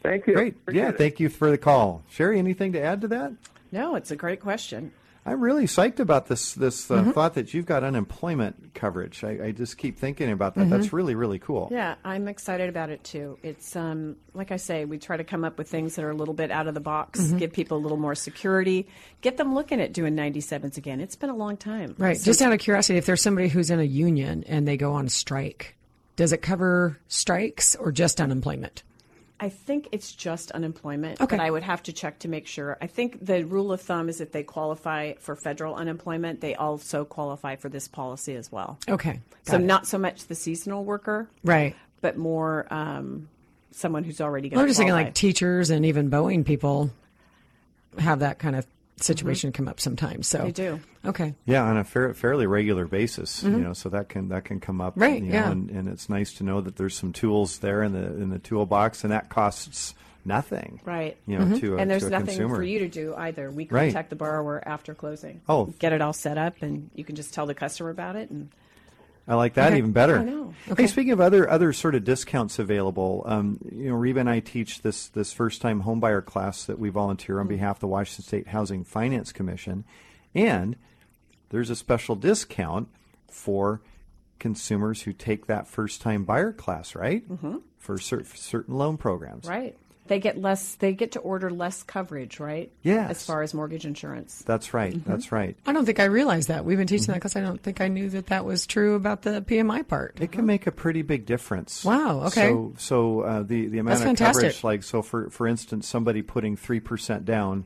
Thank you. Great. Appreciate yeah, it. thank you for the call. Sherry, anything to add to that? No, it's a great question. I'm really psyched about this this uh, Mm-hmm. thought that you've got unemployment coverage. I, I just keep thinking about that. That's really, really cool. Yeah, I'm excited about it too. It's um, like I say, we try to come up with things that are a little bit out of the box, Mm-hmm. give people a little more security, get them looking at doing 97s again. It's been a long time. Right. So- Just out of curiosity, if there's somebody who's in a union and they go on strike, does it cover strikes or just unemployment? I think it's just unemployment, Okay. but I would have to check to make sure. I think the rule of thumb is if they qualify for federal unemployment, they also qualify for this policy as well. Okay. so it. not so much the seasonal worker, right. but more um, someone who's already going I'm just thinking like teachers and even Boeing people have that kind of situation come up sometimes. So They do. Okay. Yeah, on a fair, fairly regular basis, you know, so that can that can come up, Mm-hmm. Right, You know, yeah. and, and it's nice to know that there's some tools there in the in the toolbox, and that costs nothing, Right. You know, to a, Mm-hmm. and there's to a nothing consumer. for you to do either. We Right. contact the borrower after closing. Oh. get it all set up, and you can just tell the customer about it. And I like that Okay. even better. I know. Okay. Hey, speaking of other other sort of discounts available, um, you know, Reba and I teach this this first time homebuyer class that we volunteer Mm-hmm. on behalf of the Washington State Housing Finance Commission, and there's a special discount for consumers who take that first time buyer class, right? Mm-hmm. For, cer- for certain loan programs, right, they get less. They get to order less coverage, right? yeah as far as mortgage insurance. That's right. Mm-hmm. That's right. I don't think I realized that. We've been teaching Mm-hmm. that because I don't think I knew that that was true about the PMI part. It can make a pretty big difference. Wow, okay. So, so uh, the the amount That's of fantastic. coverage, like so, for for instance, somebody putting three percent down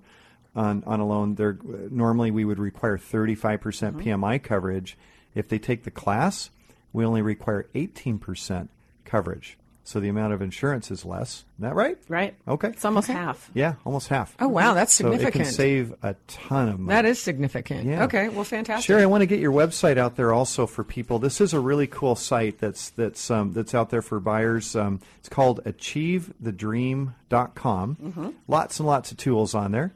on on a loan, they're normally we would require thirty five percent Mm-hmm. PMI coverage. If they take the class, we only require eighteen percent coverage. So the amount of insurance is less. Isn't that right? Right. Okay. It's almost half. Yeah, almost half. Oh, wow, that's significant. So it can significant. save a ton of money. That is significant. Yeah. Okay, well, fantastic. Sherry, I want to get your website out there also for people. This is a really cool site that's that's um, that's out there for buyers. Um, it's called AchieveTheDream.com. Mm-hmm. Lots and lots of tools on there.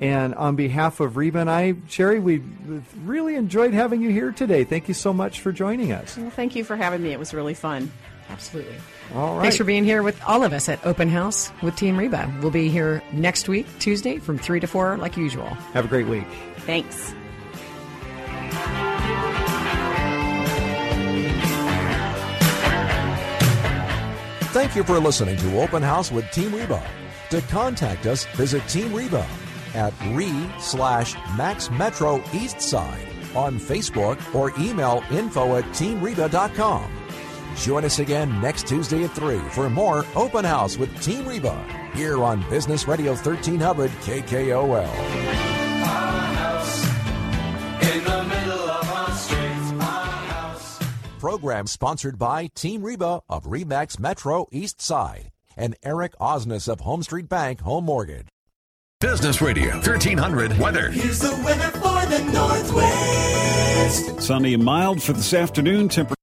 And on behalf of Reba and I, Sherry, we really enjoyed having you here today. Thank you so much for joining us. Well, thank you for having me. It was really fun. Absolutely. All right. Thanks for being here with all of us at Open House with Team Reba. We'll be here next week, Tuesday, from 3 to 4, like usual. Have a great week. Thanks. Thank you for listening to Open House with Team Reba. To contact us, visit Team Reba at re slash Max Metro East Side on Facebook or email info at teamreba.com. Join us again next Tuesday at 3 for more Open House with Team Reba here on Business Radio 1300 KKOL. Program sponsored by Team Reba of Remax Metro East Side and Eric Osnes of Home Street Bank Home Mortgage. Business Radio 1300 weather. Here's the weather for the Northwest. Sunny and mild for this afternoon. Temperature